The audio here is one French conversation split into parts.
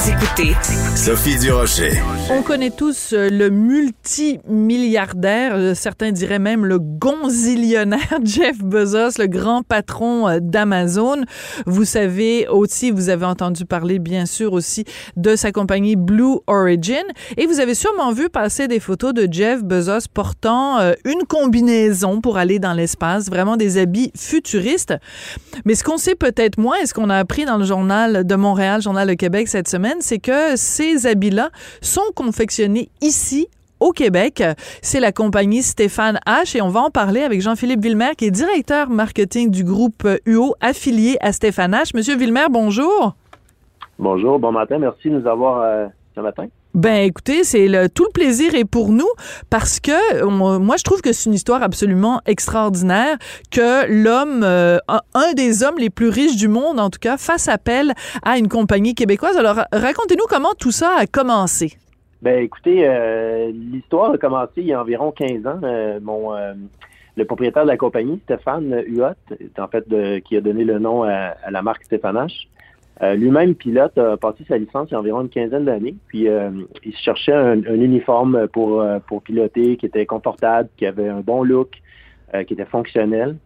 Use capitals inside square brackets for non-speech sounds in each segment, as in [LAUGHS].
Vous écoutez Sophie Durocher. On connaît tous euh, le multimilliardaire, euh, certains diraient même le gonzillionnaire [LAUGHS] Jeff Bezos, le grand patron euh, d'Amazon. Vous savez aussi, vous avez entendu parler bien sûr aussi de sa compagnie Blue Origin et vous avez sûrement vu passer des photos de Jeff Bezos portant une combinaison pour aller dans l'espace, vraiment des habits futuristes. Mais ce qu'on sait peut-être moins et ce qu'on a appris dans le journal de Montréal, Journal de Québec cette semaine, c'est que ces habits-là sont confectionnés ici au Québec. C'est la compagnie Stéphane H et on va en parler avec Jean-Philippe Villemer qui est directeur marketing du groupe UO affilié à Stéphane H. Monsieur Villemer, bonjour. Bonjour, bon matin, merci de nous avoir euh, ce matin. Ben écoutez, c'est le, tout le plaisir est pour nous parce que moi je trouve que c'est une histoire absolument extraordinaire que l'homme, euh, un des hommes les plus riches du monde en tout cas, fasse appel à une compagnie québécoise. Alors racontez-nous comment tout ça a commencé. Ben écoutez, euh, l'histoire a commencé il y a environ 15 ans. Euh, mon le propriétaire de la compagnie, Stéphane Huot, en fait qui a donné le nom à, à la marque Stéphane H. Euh, lui-même pilote a passé sa licence il y a environ une quinzaine d'années. Puis euh, il cherchait un, uniforme pour, euh, pour piloter qui était confortable, qui avait un bon look, qui était fonctionnel.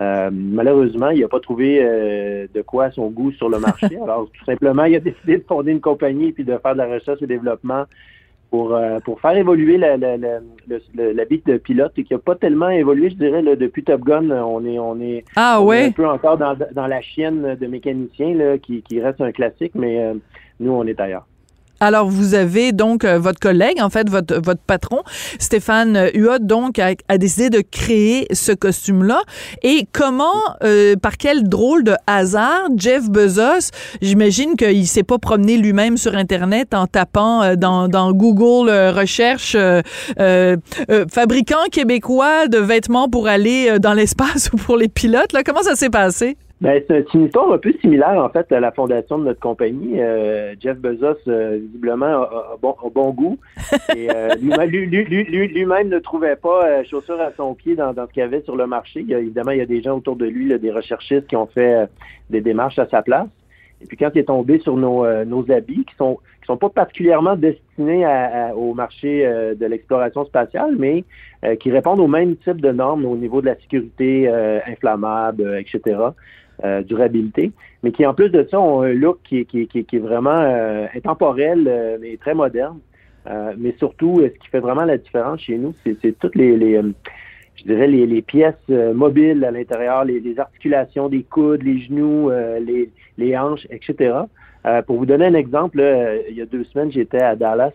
malheureusement, il n'a pas trouvé de quoi à son goût sur le marché. [LAUGHS] Alors, tout simplement, il a décidé de fonder une compagnie puis de faire de la recherche et développement pour, euh, pour faire évoluer la, la, la, de pilote et qui n'a pas tellement évolué, je dirais, depuis Top Gun. On est, on est, ah, un peu encore dans, dans la chienne de mécaniciens là, qui, qui reste un classique, mais euh, nous, on est ailleurs. Alors, vous avez donc euh, votre collègue, en fait, votre, votre patron, Stéphane Huot, donc, a, décidé de créer ce costume-là. Et comment, euh, par quel drôle de hasard, Jeff Bezos, j'imagine qu'il s'est pas promené lui-même sur Internet en tapant euh, dans, dans Google recherche fabricant québécois de vêtements pour aller dans l'espace [LAUGHS] ou pour les pilotes. Là, comment ça s'est passé? Ben, c'est une histoire un peu similaire, en fait, à la fondation de notre compagnie. Euh, Jeff Bezos, euh, visiblement, a, bon, bon, goût. Et euh, [LAUGHS] lui-même ne trouvait pas chaussures à son pied dans, ce qu'il y avait sur le marché. Il y a, évidemment, il y a des gens autour de lui, des recherchistes qui ont fait des démarches à sa place. Et puis quand il est tombé sur nos, nos habits, qui sont qui sont pas particulièrement destinés au marché de l'exploration spatiale, mais qui répondent au même type de normes au niveau de la sécurité inflammable, etc. Euh, durabilité, mais qui en plus de ça ont un look qui, qui, qui, qui est vraiment euh, intemporel euh, mais très moderne. mais surtout, ce qui fait vraiment la différence chez nous, c'est toutes les, les je dirais les, les pièces mobiles à l'intérieur, les, les, articulations des coudes, les genoux, les, les hanches, etc. pour vous donner un exemple, il y a deux semaines, j'étais à Dallas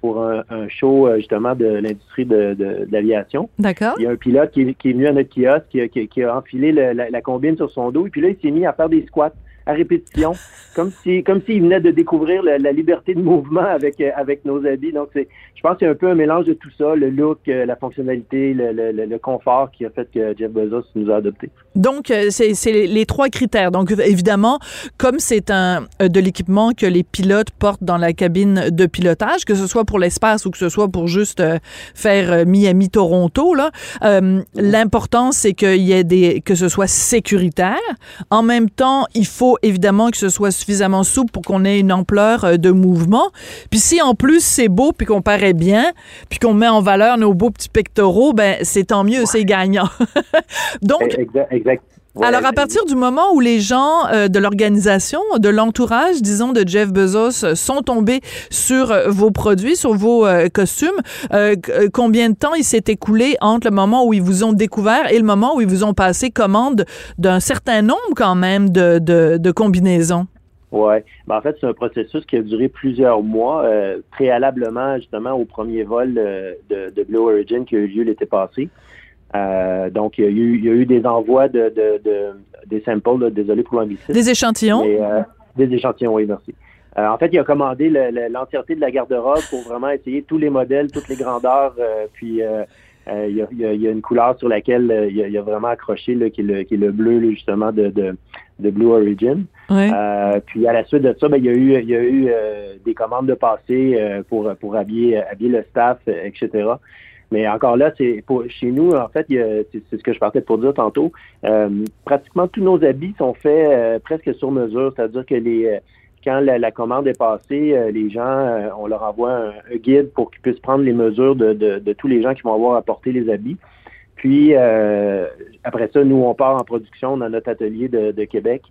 pour un, show euh, justement de l'industrie de, de, l'aviation. D'accord. Il y a un pilote qui, est venu à notre kiosque, qui, qui, qui a enfilé la, la, combine sur son dos, et puis là, il s'est mis à faire des squats à répétition, comme si comme s'il venait de découvrir la, liberté de mouvement avec euh, avec nos habits. Donc c'est, je pense qu'il y a un peu un mélange de tout ça, le look, euh, la fonctionnalité, le, le, le confort qui a fait que Jeff Bezos nous a adoptés. Donc euh, c'est, c'est les trois critères. Donc évidemment, comme c'est un de l'équipement que les pilotes portent dans la cabine de pilotage, que ce soit pour l'espace ou que ce soit pour juste faire Miami Toronto là, l'important c'est qu'il y ait des que ce soit sécuritaire. En même temps, il faut faut évidemment que ce soit suffisamment souple pour qu'on ait une ampleur euh, de mouvement. Puis si en plus c'est beau, puis qu'on paraît bien, puis qu'on met en valeur nos beaux petits pectoraux, ben c'est tant mieux, c'est gagnant. [LAUGHS] Donc, Exact. exact. Ouais, alors, à partir du moment où les gens euh, de l'organisation, de l'entourage, disons, de Jeff Bezos, euh, sont tombés sur euh, vos produits, sur vos euh, costumes, euh, combien de temps il s'est écoulé entre le moment où ils vous ont découvert et le moment où ils vous ont passé commande d'un certain nombre, quand même, de, de, de combinaisons? Ouais. Ben, en fait, c'est un processus qui a duré plusieurs mois, préalablement justement au premier vol de, de Blue Origin qui a eu lieu l'été passé. Euh, donc, il y, a eu, il y a eu des envois de, de, de des samples, là, désolé pour l'anglicisme. Des échantillons? Euh, des échantillons, oui, merci. Euh, en fait, il a commandé le- le- l'entièreté de la garde-robe pour vraiment essayer tous les modèles, toutes les grandeurs. euh, puis, euh, euh, il, y a, il y a- y une couleur sur laquelle il, a, il a vraiment accroché, là, qui, est le, qui est le bleu, là, justement, de, de, de Blue Origin. Oui. Euh, puis, à la suite de ça, ben, il y a eu, il y a eu euh, des commandes de passé euh, pour, pour habiller, habiller le staff, etc. Mais encore là, c'est pour chez nous, en fait, c'est ce que je partais pour dire tantôt. euh, pratiquement tous nos habits sont faits euh, presque sur mesure, c'est-à-dire que les euh, quand la, la commande est passée, euh, les gens, euh, on leur envoie un, guide pour qu'ils puissent prendre les mesures de, de, de tous les gens qui vont avoir à porter les habits. Puis euh, après ça, nous, on part en production dans notre atelier de, de Québec.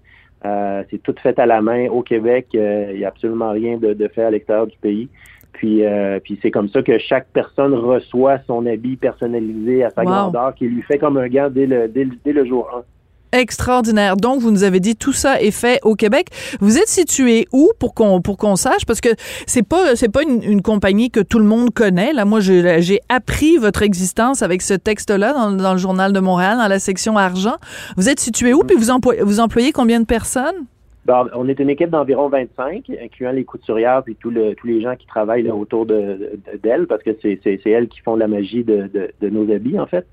Euh, c'est tout fait à la main au Québec. Euh, Il n'y a absolument rien de fait à l'extérieur du pays. Puis, euh, puis c'est comme ça que chaque personne reçoit son habit personnalisé à sa Wow. grandeur, qui lui fait comme un gant dès le, dès, dès le jour 1. Extraordinaire. Donc, vous nous avez dit tout ça est fait au Québec. Vous êtes situé où pour qu'on pour qu'on sache? Parce que c'est pas c'est pas une, une compagnie que tout le monde connaît. Là, moi, j'ai j'ai appris votre existence avec ce texte-là dans, dans le journal de Montréal, dans la section argent. Vous êtes situé où? Puis vous employez, vous employez combien de personnes? Ben, on est une équipe d'environ 25, incluant les couturières et tous le- tous les gens qui travaillent là, autour de- de- d'elles, parce que c'est elles qui font la magie de, de- de nos habits, en fait.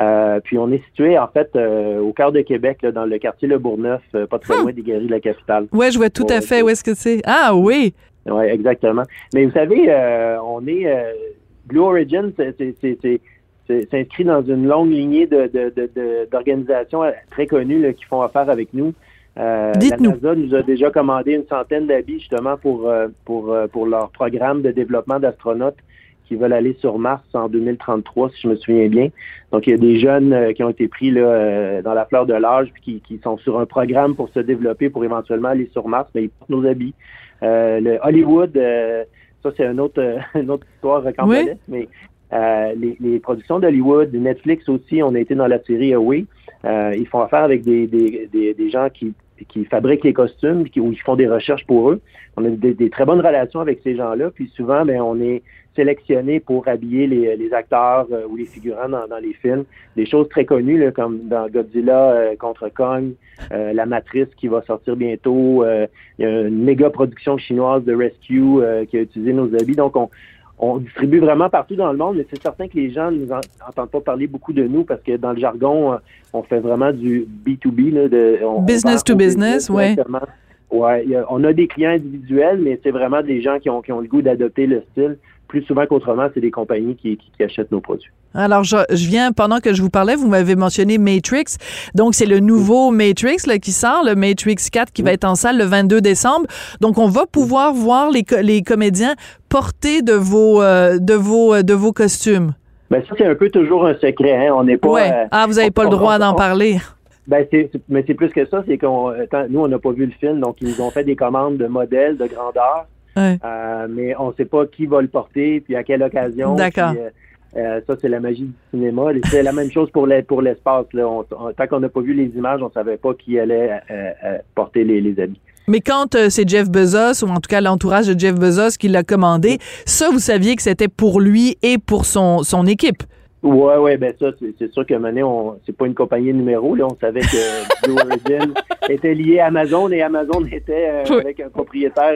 Euh, puis on est situé, en fait, euh, au cœur de Québec, là, dans le quartier Le Bourgneuf, euh, pas très loin des galeries de la capitale. Ouais, je vois tout à fait où est-ce que c'est. Ah oui. Oui, exactement. Mais vous savez, euh, on est Blue Origin, c'est- s'inscrit dans une longue lignée de- de- de- de- d'organisations euh, très connues là, qui font affaire avec nous. Euh, Dites-nous. La NASA nous a déjà commandé une centaine d'habits justement pour, euh, pour, euh, pour leur programme de développement d'astronautes qui veulent aller sur Mars en 2033, si je me souviens bien. Donc, il y a des jeunes euh, qui ont été pris là, dans la fleur de l'âge puis qui, qui sont sur un programme pour se développer pour éventuellement aller sur Mars, mais ils portent nos habits. Euh, le Hollywood, euh, ça c'est une autre, une autre histoire rocambolesque, mais euh, les, les productions d'Hollywood, Netflix aussi, on a été dans la série Away. Euh, ils font affaire avec des, des, des, des gens qui, qui fabriquent les costumes, qui, ou qui font des recherches pour eux. On a des, des très bonnes relations avec ces gens-là, puis souvent, ben, on est sélectionné pour habiller les, les acteurs euh, ou les figurants dans, dans les films. Des choses très connues, là, comme dans Godzilla euh, contre Kong, euh, La Matrice qui va sortir bientôt. euh, il y a une méga production chinoise de Rescue euh, qui a utilisé nos habits. Donc, on, on distribue vraiment partout dans le monde, mais c'est certain que les gens ne nous en- entendent pas parler beaucoup de nous parce que dans le jargon, euh, on fait vraiment du B2B. Là, de, on- on Business to business, directement. Ouais, on a des clients individuels, mais c'est vraiment des gens qui ont, qui ont le goût d'adopter le style. Plus souvent qu'autrement, c'est des compagnies qui, qui- qui achètent nos produits. Alors, je, je viens, pendant que je vous parlais, vous m'avez mentionné Matrix. Donc, c'est le nouveau Matrix là, qui sort, le Matrix 4 qui va être en salle le 22 décembre. Donc, on va pouvoir voir les, co- les comédiens porter de vos, euh, de vos, euh, de vos costumes. Ben, ça, c'est un peu toujours un secret. Hein? On n'est pas. ouais. euh, ah, vous n'avez pas le droit d'en parler. Ben, c'est, mais c'est plus que ça, c'est qu'on, nous, on n'a pas vu le film, donc ils nous ont fait des commandes de modèles, de grandeur, Ouais. euh, mais on ne sait pas qui va le porter, puis à quelle occasion. D'accord. euh, euh, ça, c'est la magie du cinéma. C'est la même chose pour, les, pour l'espace. Là. On- on- tant qu'on n'a pas vu les images, on ne savait pas qui allait euh, euh, porter les, les habits. Mais quand c'est Jeff Bezos, ou en tout cas l'entourage de Jeff Bezos qui l'a commandé, ça, vous saviez que c'était pour lui et pour son, son équipe? Ouais, ouais, ben ça, c'est, sûr que maintenant, on, c'est pas une compagnie numéro. Là, on savait que [LAUGHS] Blue Origin était lié à Amazon et Amazon était Oui. avec un propriétaire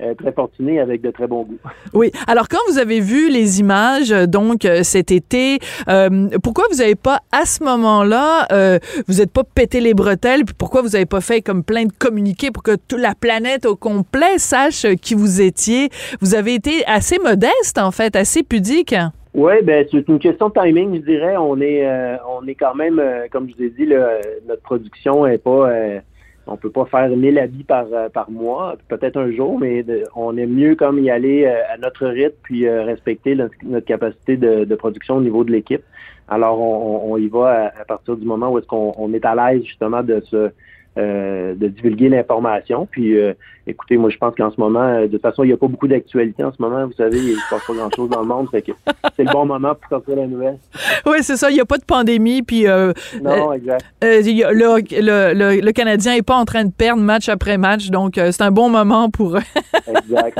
euh, très fortuné avec de très bons goûts. Oui. Alors, quand vous avez vu les images, euh, donc, euh, cet été, euh, pourquoi vous n'avez pas, à ce moment-là, euh, vous n'êtes pas pété les bretelles, puis pourquoi vous n'avez pas fait comme plein de communiqués pour que toute la planète au complet sache qui vous étiez? Vous avez été assez modeste, en fait, assez pudique. Oui, ben c'est une question de timing, je dirais. On est, euh, on est quand même, euh, comme je vous ai dit, là, notre production est pas, euh, on peut pas faire 1000 habits par, euh, par mois, peut-être un jour, mais on est mieux comme y aller euh, à notre rythme puis euh, respecter notre, notre capacité de, de production au niveau de l'équipe. Alors, on, y va à, à partir du moment où est-ce qu'on on est à l'aise justement de se euh, de divulguer l'information. Puis, euh, écoutez, moi, je pense qu'en ce moment, euh, de toute façon, il n'y a pas beaucoup d'actualité en ce moment. Vous savez, il ne se passe pas grand-chose dans le monde. Fait que [LAUGHS] c'est le bon moment pour sortir la nouvelle. Oui, c'est ça. Il n'y a pas de pandémie. Puis euh, Non, exact. le, le, le, le Canadien n'est pas en train de perdre match après match. Donc, c'est un bon moment pour, [LAUGHS] Exact.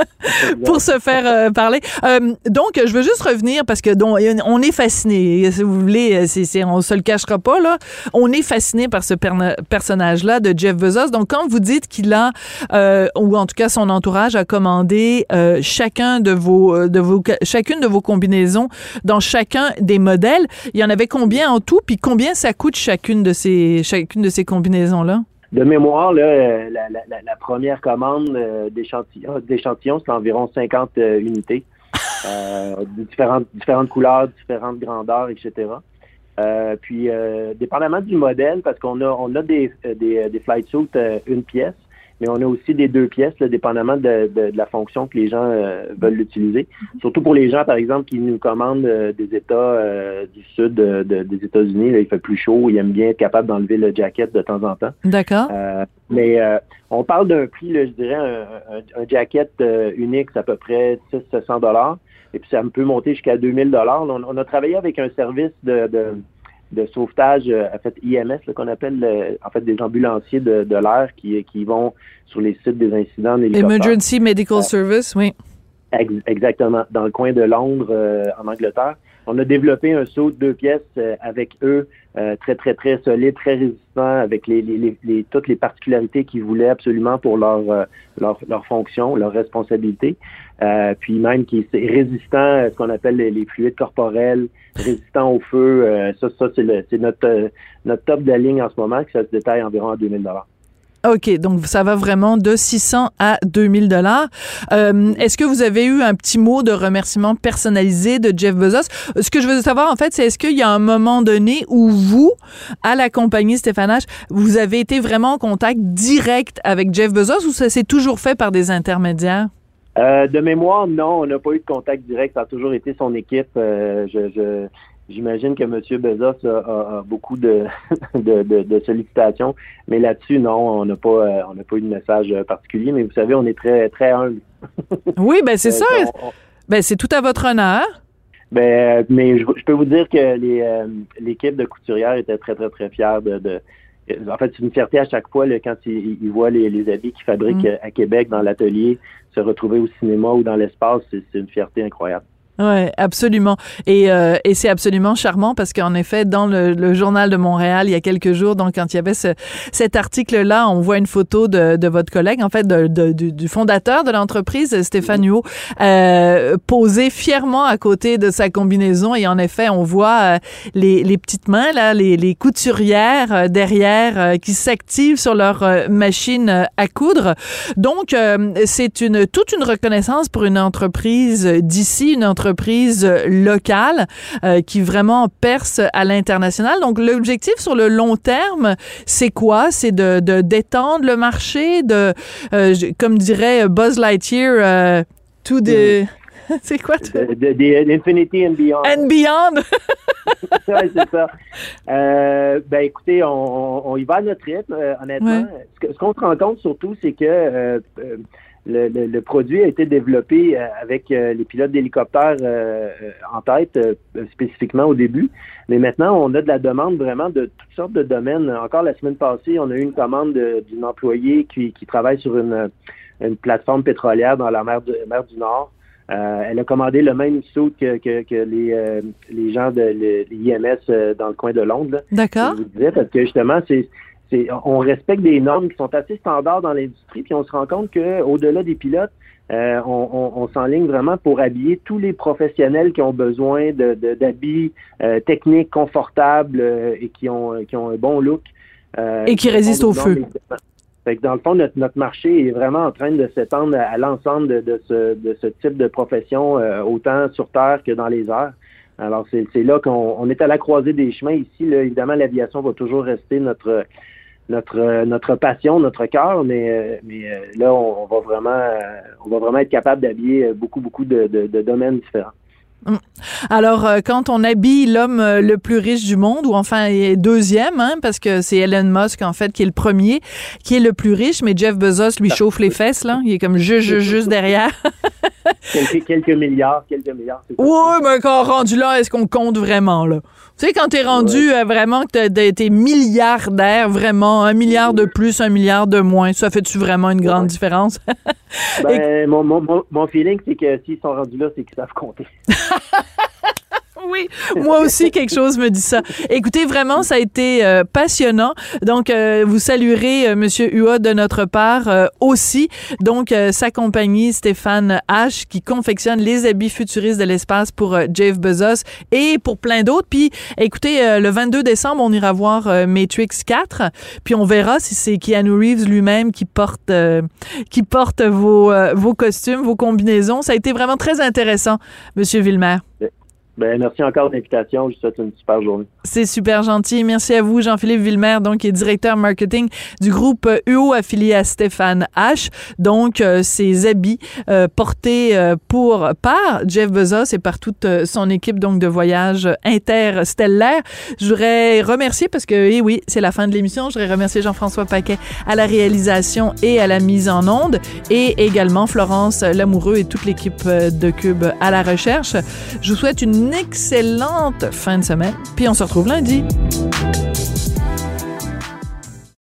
Exact. pour se faire parler. Donc, je veux juste revenir parce que donc, on est fasciné. Si vous voulez, c'est, c'est, on se le cachera pas là. On est fasciné par ce personnage-là de Jeff Bezos. Donc, quand vous dites qu'il a, euh, ou en tout cas son entourage a commandé euh, chacun de vos, euh, de vos, chacune de vos combinaisons dans chacun des modèles, il y en avait combien en tout, puis combien ça coûte chacune de ces, chacune de ces combinaisons là? De mémoire, là, la, la, la- la première commande d'échantillons, d'échantillons, c'est environ 50 euh, unités, [LAUGHS] euh, différentes couleurs, différentes grandeurs, etc. Euh, puis, euh, dépendamment du modèle, parce qu'on a, on a des, euh, des, des flight suits euh, une pièce, mais on a aussi des deux pièces, là, dépendamment de, de- de la fonction que les gens euh, veulent l'utiliser. Surtout pour les gens, par exemple, qui nous commandent euh, des États euh, du sud de- de- des États-Unis. Là, il fait plus chaud, ils aiment bien être capable d'enlever le jacket de temps en temps. D'accord. Euh, mais euh, on parle d'un prix, là, je dirais, un, un, un jacket euh, unique, c'est à peu près 600 dollars. Et puis ça peut monter jusqu'à 2000 dollars. On, on a travaillé avec un service de, de, de sauvetage, euh, en fait IMS, qu'on appelle le- en fait des ambulanciers de, de l'air qui, qui vont sur les sites des incidents. Emergency Medical Service, oui. Ex- Exactement, dans le coin de Londres, euh, en Angleterre. On a développé un saut de deux pièces euh, avec eux, euh, très, très, très solide, très résistant, avec les, les, les- toutes les particularités qu'ils voulaient absolument pour leur, euh, leur, leur fonction, leur responsabilité. Puis même qui est résistant à ce qu'on appelle les, les fluides corporels, résistant au feu. ça, ça c'est notre, notre top de la ligne en ce moment, que ça se détaille environ à 2000 OK, donc ça va vraiment de 600 à 2000 dollars. Euh, Est-ce que vous avez eu un petit mot de remerciement personnalisé de Jeff Bezos? Ce que je veux savoir, en fait, c'est est-ce qu'il y a un moment donné où vous, à la compagnie Stéphane H., vous avez été vraiment en contact direct avec Jeff Bezos ou ça s'est toujours fait par des intermédiaires? Euh, de mémoire, non, on n'a pas eu de contact direct. Ça a toujours été son équipe. Euh, je, je- j'imagine que M. Bezos a, a- a beaucoup de, [LAUGHS] de, de- de sollicitations, mais là-dessus, non, on n'a pas, euh, on n'a pas eu de message particulier. Mais vous savez, on est très, très humble. [LAUGHS] Oui, ben c'est ça. on- on- Ben c'est tout à votre honneur. ben, mais je, je peux vous dire que les, l'équipe de couturière était très, très, très fière de. de- en fait, c'est une fierté à chaque fois là, quand ils, ils voient les, les habits qu'ils fabriquent Mm. euh, à Québec dans l'atelier se retrouver au cinéma ou dans l'espace. C'est une fierté incroyable. Oui, absolument. Et, euh, et c'est absolument charmant parce qu'en effet, dans le, le journal de Montréal, il y a quelques jours, donc quand il y avait ce, cet article-là, on voit une photo de, de votre collègue, en fait, de, de- du, fondateur de l'entreprise, Stéphane Huot, euh, posé fièrement à côté de sa combinaison. Et en effet, on voit euh, les, les petites mains, là, les, les couturières euh, derrière euh, qui s'activent sur leur machine à coudre. Donc, c'est une toute une reconnaissance pour une entreprise d'ici, une entreprise locale euh, qui vraiment perce à l'international. Donc, l'objectif sur le long terme, c'est quoi? C'est de, de d'étendre le marché, de, euh, comme dirait Buzz Lightyear, euh, to the... [LAUGHS] c'est quoi? tout? L'Infinity and Beyond. And beyond! [LAUGHS] Ouais, c'est ça. Euh, ben écoutez, on, y va à notre rythme, euh, honnêtement. Ouais. Ce qu'on se rend compte surtout, c'est que euh, euh, le, le- le produit a été développé euh, avec euh, les pilotes d'hélicoptères euh, euh, en tête, euh, spécifiquement au début. Mais maintenant, on a de la demande vraiment de toutes sortes de domaines. Encore la semaine passée, on a eu une commande de- d'une employée qui, qui travaille sur une, une plateforme pétrolière dans la mer du, mer du Nord. Euh, elle a commandé le même saut que, que, que les, euh, les gens de l'IMS euh, dans le coin de Londres. D'accord. Je vous disais, parce que justement, c'est, on respecte des normes qui sont assez standards dans l'industrie, puis on se rend compte que au-delà des pilotes, euh, on, on, on s'enligne vraiment pour habiller tous les professionnels qui ont besoin de, de- d'habits euh, techniques, confortables euh, et qui ont, qui ont un bon look. euh, Et qui résistent au feu. Fait que dans le fond, notre, notre marché est vraiment en train de s'étendre à, à l'ensemble de, de ce, de ce type de profession, euh, autant sur Terre que dans les airs. Alors, c'est c'est là qu'on on est à la croisée des chemins ici. Là, évidemment, l'aviation va toujours rester notre notre notre passion, notre cœur, mais mais là on, va vraiment on va vraiment être capable d'habiller beaucoup beaucoup de, de domaines différents. Mm. Alors, euh, quand on habille l'homme euh, le plus riche du monde, ou enfin deuxième, hein, parce que c'est Elon Musk en fait qui est le premier, qui est le plus riche, mais Jeff Bezos lui chauffe les fesses là, il est comme juste juste, juste derrière. [LAUGHS] quelques, quelques milliards, quelques milliards. Oui, mais quand rendu là, est-ce qu'on compte vraiment là? Tu sais, quand t'es rendu euh, vraiment que t'es milliardaire, vraiment un milliard de plus, un milliard de moins, ça fait-tu vraiment une grande différence? [LAUGHS] Ben, mon, mon, mon feeling, c'est que s'ils sont rendus là, c'est qu'ils savent compter. [LAUGHS] Oui, moi aussi, quelque chose me dit ça. Écoutez, vraiment, ça a été euh, passionnant. Donc, euh, vous saluerez euh, Monsieur Hua de notre part aussi. Donc, sa compagnie, Stéphane H, qui confectionne les habits futuristes de l'espace pour Jeff Bezos et pour plein d'autres. Puis, écoutez, le 22 décembre, on ira voir Matrix 4. Puis, on verra si c'est Keanu Reeves lui-même qui porte, qui porte vos, vos costumes, vos combinaisons. Ça a été vraiment très intéressant, Monsieur Villemer. Ben, merci encore de l'invitation. Je vous souhaite une super journée. C'est super gentil. Merci à vous, Jean-Philippe Villemer, donc, qui est directeur marketing du groupe UO affilié à Stéphane H. Donc, euh, habits euh, portés euh, pour, par Jeff Bezos et par toute son équipe, donc, de voyage interstellaire. Je voudrais remercier parce que, eh oui, c'est la fin de l'émission. Je voudrais remercier Jean-François Paquet à la réalisation et à la mise en onde et également Florence Lamoureux et toute l'équipe de Cube à la recherche. Je vous souhaite une excellente fin de semaine, puis on se retrouve lundi.